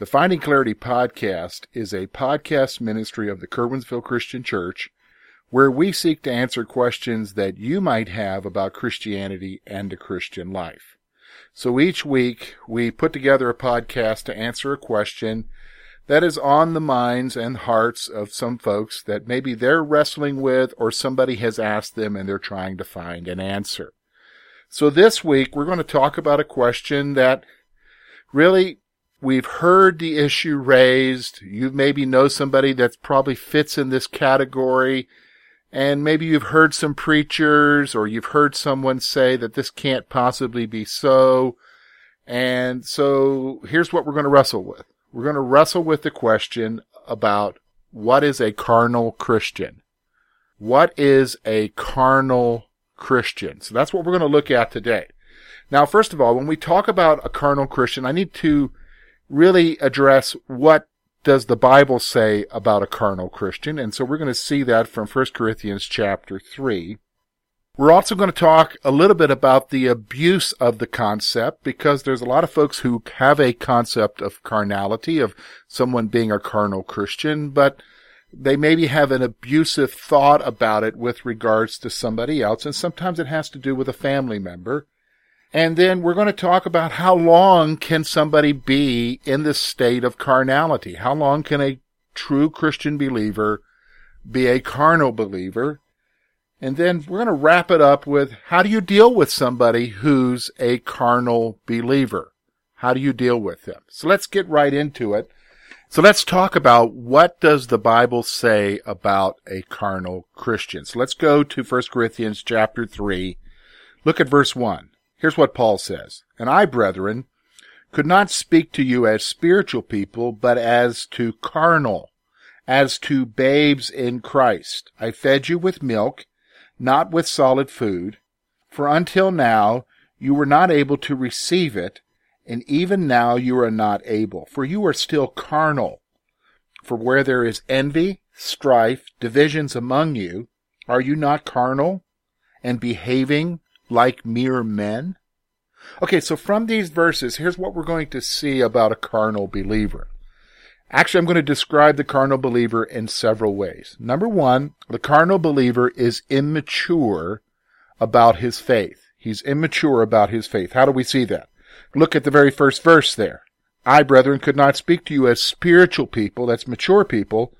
The Finding Clarity podcast is a podcast ministry of the Curwensville Christian Church where we seek to answer questions that you might have about Christianity and the Christian life. So each week we put together a podcast to answer a question that is on the minds and hearts of some folks that maybe they're wrestling with or somebody has asked them and they're trying to find an answer. So this week we're going to talk about a question that really We've heard the issue raised. You maybe know somebody that probably fits in this category. And maybe you've heard some preachers or you've heard someone say that this can't possibly be so. And so here's what we're going to wrestle with. We're going to wrestle with the question about what is a carnal Christian? What is a carnal Christian? So that's what we're going to look at today. Now, first of all, when we talk about a carnal Christian, I need to really address what does the Bible say about a carnal Christian. And so we're going to see that from 1 Corinthians chapter 3. We're also going to talk a little bit about the abuse of the concept because there's a lot of folks who have a concept of carnality, of someone being a carnal Christian, but they maybe have an abusive thought about it with regards to somebody else. And sometimes it has to do with a family member. And then we're going to talk about how long can somebody be in this state of carnality? How long can a true Christian believer be a carnal believer? And then we're going to wrap it up with how do you deal with somebody who's a carnal believer? How do you deal with them? So let's get right into it. So let's talk about what does the Bible say about a carnal Christian. So let's go to 1 Corinthians chapter 3. Look at verse 1. Here's what Paul says. And I, brethren, could not speak to you as spiritual people, but as to carnal, as to babes in Christ. I fed you with milk, not with solid food, for until now you were not able to receive it, and even now you are not able, for you are still carnal. For where there is envy, strife, divisions among you, are you not carnal, and behaving like mere men? Okay, so from these verses, here's what we're going to see about a carnal believer. Actually, I'm going to describe the carnal believer in several ways. Number one, the carnal believer is immature about his faith. He's immature about his faith. How do we see that? Look at the very first verse there. I, brethren, could not speak to you as spiritual people, that's mature people,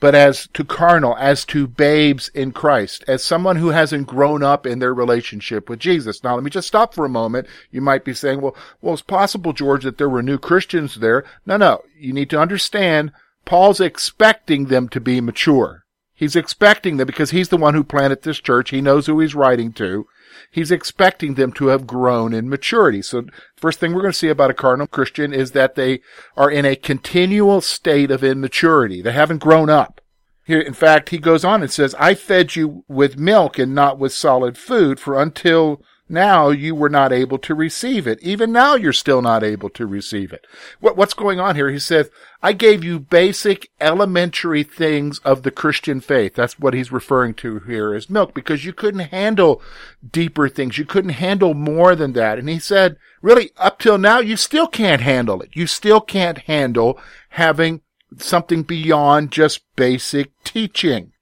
but as to carnal, as to babes in Christ, as someone who hasn't grown up in their relationship with Jesus. Now, let me just stop for a moment. You might be saying, well, well, it's possible, George, that there were new Christians there. No, no. You need to understand Paul's expecting them to be mature. He's expecting them because he's the one who planted this church. He knows who he's writing to. He's expecting them to have grown in maturity. So first thing we're going to see about a carnal Christian is that they are in a continual state of immaturity. They haven't grown up. Here, in fact, he goes on and says, I fed you with milk and not with solid food, for until now you were not able to receive it. Even now you're still not able to receive it. What, what's going on here? He says, I gave you basic elementary things of the Christian faith. That's what he's referring to here as milk because you couldn't handle deeper things. You couldn't handle more than that. And he said, really, up till now, you still can't handle it. You still can't handle having something beyond just basic teaching.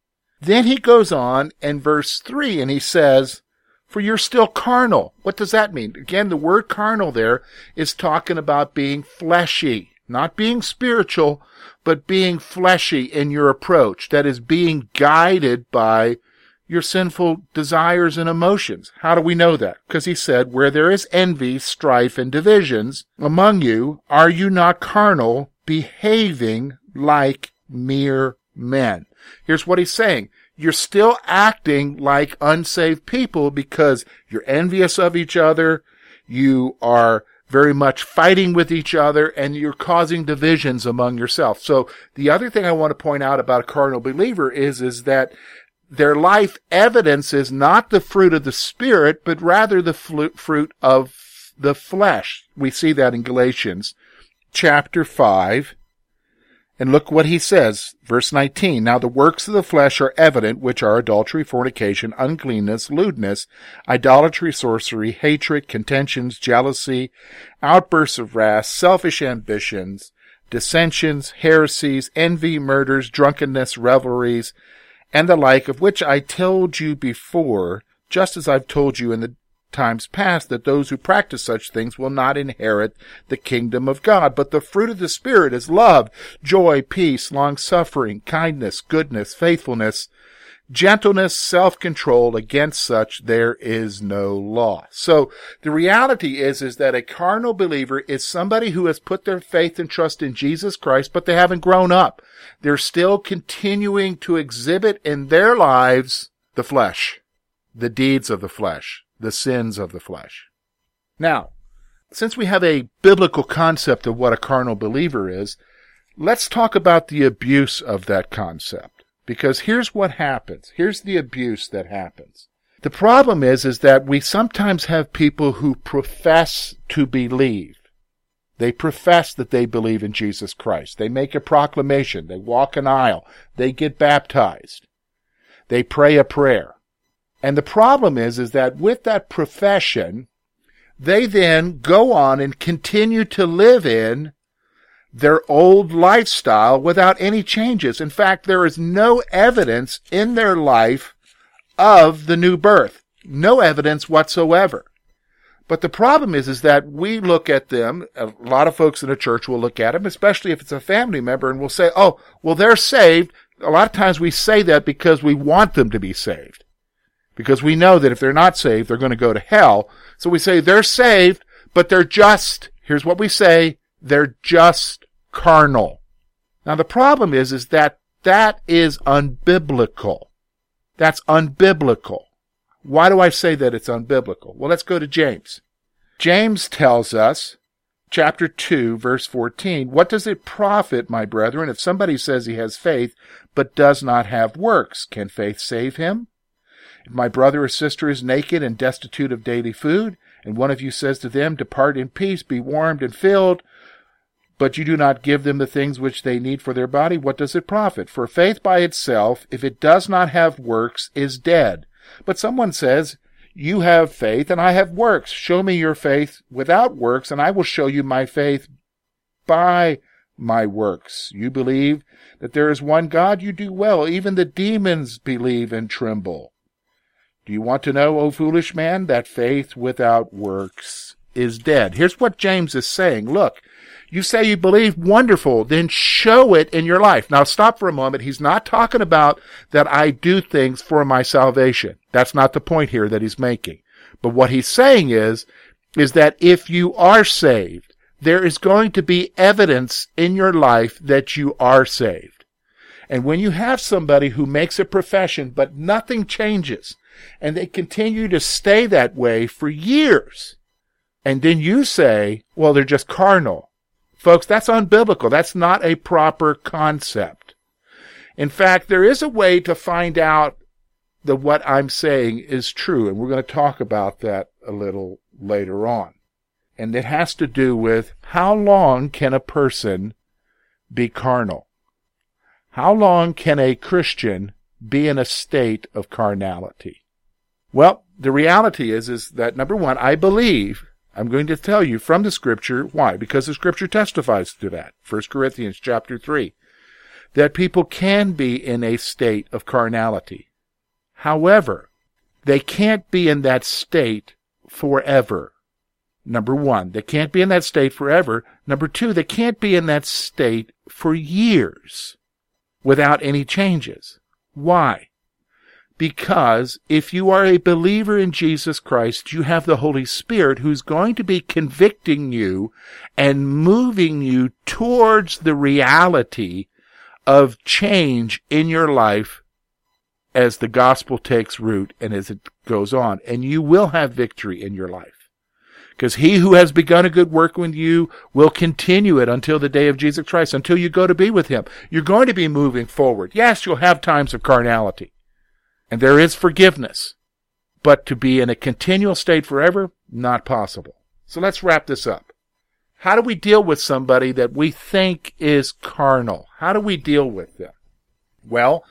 Then he goes on in verse 3 and he says, For you're still carnal. What does that mean? Again, the word carnal there is talking about being fleshy, not being spiritual, but being fleshy in your approach. That is being guided by your sinful desires and emotions. How do we know that? Because he said, Where there is envy, strife, and divisions among you, are you not carnal, behaving like mere men. Here's what he's saying. You're still acting like unsaved people because you're envious of each other. You are very much fighting with each other and you're causing divisions among yourself. So the other thing I want to point out about a carnal believer is, is that their life evidence is not the fruit of the spirit, but rather the fruit of the flesh. We see that in Galatians chapter 5 and look what he says, verse 19. Now the works of the flesh are evident, which are adultery, fornication, uncleanness, lewdness, idolatry, sorcery, hatred, contentions, jealousy, outbursts of wrath, selfish ambitions, dissensions, heresies, envy, murders, drunkenness, revelries, and the like, of which I told you before, just as I've told you in the times past that those who practice such things will not inherit the kingdom of God. But the fruit of the Spirit is love, joy, peace, long suffering, kindness, goodness, faithfulness, gentleness, self-control. Against such there is no law. So the reality is, is that a carnal believer is somebody who has put their faith and trust in Jesus Christ, but they haven't grown up. They're still continuing to exhibit in their lives the flesh, the deeds of the flesh the sins of the flesh. Now, since we have a biblical concept of what a carnal believer is, let's talk about the abuse of that concept. Because here's what happens. Here's the abuse that happens. The problem is, is that we sometimes have people who profess to believe. They profess that they believe in Jesus Christ. They make a proclamation. They walk an aisle. They get baptized. They pray a prayer. And the problem is, is that with that profession, they then go on and continue to live in their old lifestyle without any changes. In fact, there is no evidence in their life of the new birth. No evidence whatsoever. But the problem is, is that we look at them, a lot of folks in the church will look at them, especially if it's a family member, and will say, oh, well, they're saved. A lot of times we say that because we want them to be saved because we know that if they're not saved, they're going to go to hell. So we say they're saved, but they're just, here's what we say, they're just carnal. Now the problem is, is that that is unbiblical. That's unbiblical. Why do I say that it's unbiblical? Well, let's go to James. James tells us, chapter 2, verse 14, what does it profit, my brethren, if somebody says he has faith, but does not have works? Can faith save him? If my brother or sister is naked and destitute of daily food, and one of you says to them, Depart in peace, be warmed and filled, but you do not give them the things which they need for their body, what does it profit? For faith by itself, if it does not have works, is dead. But someone says, You have faith, and I have works. Show me your faith without works, and I will show you my faith by my works. You believe that there is one God, you do well. Even the demons believe and tremble. Do you want to know, O foolish man, that faith without works is dead? Here's what James is saying. Look, you say you believe, wonderful, then show it in your life. Now stop for a moment. He's not talking about that I do things for my salvation. That's not the point here that he's making. But what he's saying is, is that if you are saved, there is going to be evidence in your life that you are saved. And when you have somebody who makes a profession, but nothing changes, and they continue to stay that way for years. And then you say, well, they're just carnal. Folks, that's unbiblical. That's not a proper concept. In fact, there is a way to find out that what I'm saying is true, and we're going to talk about that a little later on. And it has to do with how long can a person be carnal? How long can a Christian be in a state of carnality? Well, the reality is, is that number one, I believe, I'm going to tell you from the scripture, why? Because the scripture testifies to that. 1 Corinthians chapter 3. That people can be in a state of carnality. However, they can't be in that state forever. Number one, they can't be in that state forever. Number two, they can't be in that state for years without any changes. Why? Because if you are a believer in Jesus Christ, you have the Holy Spirit who's going to be convicting you and moving you towards the reality of change in your life as the gospel takes root and as it goes on. And you will have victory in your life. Because he who has begun a good work with you will continue it until the day of Jesus Christ, until you go to be with him. You're going to be moving forward. Yes, you'll have times of carnality. And there is forgiveness. But to be in a continual state forever, not possible. So let's wrap this up. How do we deal with somebody that we think is carnal? How do we deal with them? Well,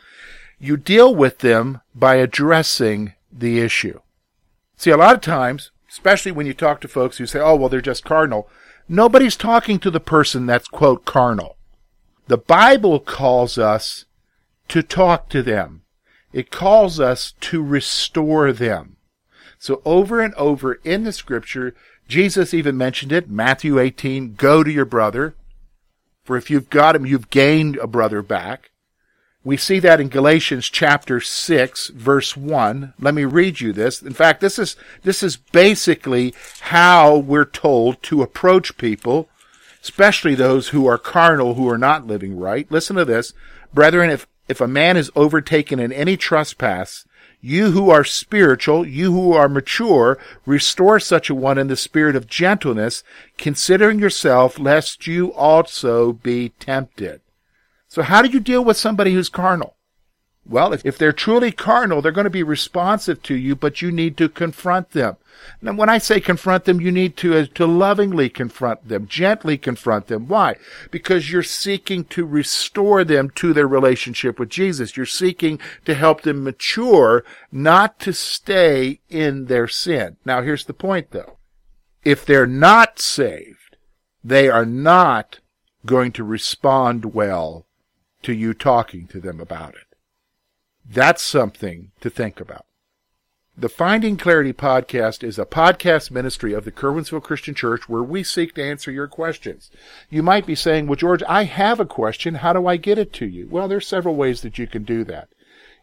you deal with them by addressing the issue. See, a lot of times especially when you talk to folks who say, oh, well, they're just carnal. Nobody's talking to the person that's, quote, carnal. The Bible calls us to talk to them. It calls us to restore them. So over and over in the scripture, Jesus even mentioned it, Matthew 18, go to your brother. For if you've got him, you've gained a brother back. We see that in Galatians chapter 6 verse 1. Let me read you this. In fact, this is, this is basically how we're told to approach people, especially those who are carnal, who are not living right. Listen to this. Brethren, if, if a man is overtaken in any trespass, you who are spiritual, you who are mature, restore such a one in the spirit of gentleness, considering yourself, lest you also be tempted. So how do you deal with somebody who's carnal? Well, if, if they're truly carnal, they're going to be responsive to you, but you need to confront them. Now, when I say confront them, you need to, uh, to lovingly confront them, gently confront them. Why? Because you're seeking to restore them to their relationship with Jesus. You're seeking to help them mature, not to stay in their sin. Now, here's the point though. If they're not saved, they are not going to respond well to you talking to them about it. That's something to think about. The Finding Clarity podcast is a podcast ministry of the Curwensville Christian Church where we seek to answer your questions. You might be saying, well, George, I have a question. How do I get it to you? Well, there's several ways that you can do that.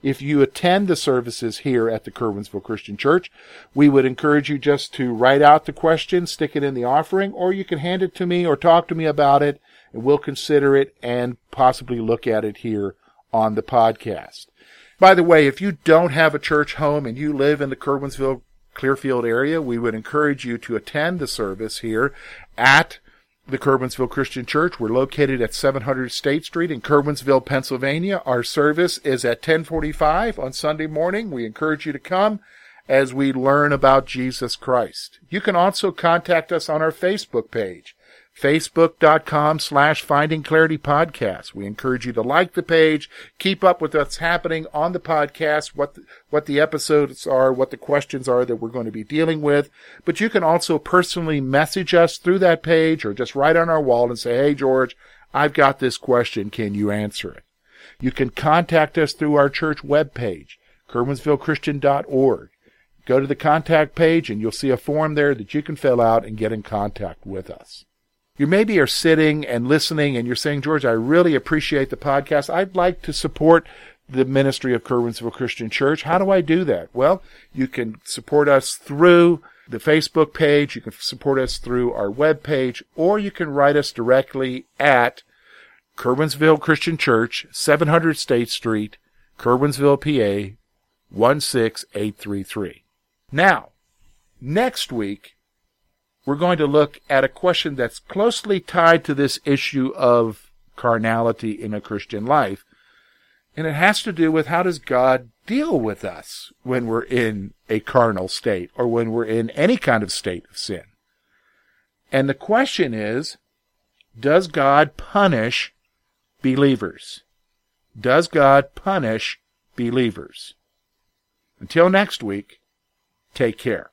If you attend the services here at the Curwensville Christian Church, we would encourage you just to write out the question, stick it in the offering, or you can hand it to me or talk to me about it and we'll consider it and possibly look at it here on the podcast. By the way, if you don't have a church home and you live in the Curwensville, Clearfield area, we would encourage you to attend the service here at the Curwensville Christian Church. We're located at 700 State Street in Curwensville, Pennsylvania. Our service is at 1045 on Sunday morning. We encourage you to come as we learn about Jesus Christ. You can also contact us on our Facebook page facebook.com slash finding clarity podcast. We encourage you to like the page keep up with what's happening on the podcast what the, what the episodes are what the questions are that we're going to be dealing with. But you can also personally message us through that page or just write on our wall and say hey george i've got this question. Can you answer it? You can contact us through our church webpage curwensvillechristian.org go to the contact page and you'll see a form there that you can fill out and get in contact with us you maybe are sitting and listening and you're saying, George, I really appreciate the podcast. I'd like to support the ministry of Curwensville Christian Church. How do I do that? Well, you can support us through the Facebook page. You can support us through our web page, or you can write us directly at Curwensville Christian Church, 700 State Street, Curwensville, PA, 16833. Now, next week, we're going to look at a question that's closely tied to this issue of carnality in a Christian life. And it has to do with how does God deal with us when we're in a carnal state or when we're in any kind of state of sin. And the question is, does God punish believers? Does God punish believers? Until next week, take care.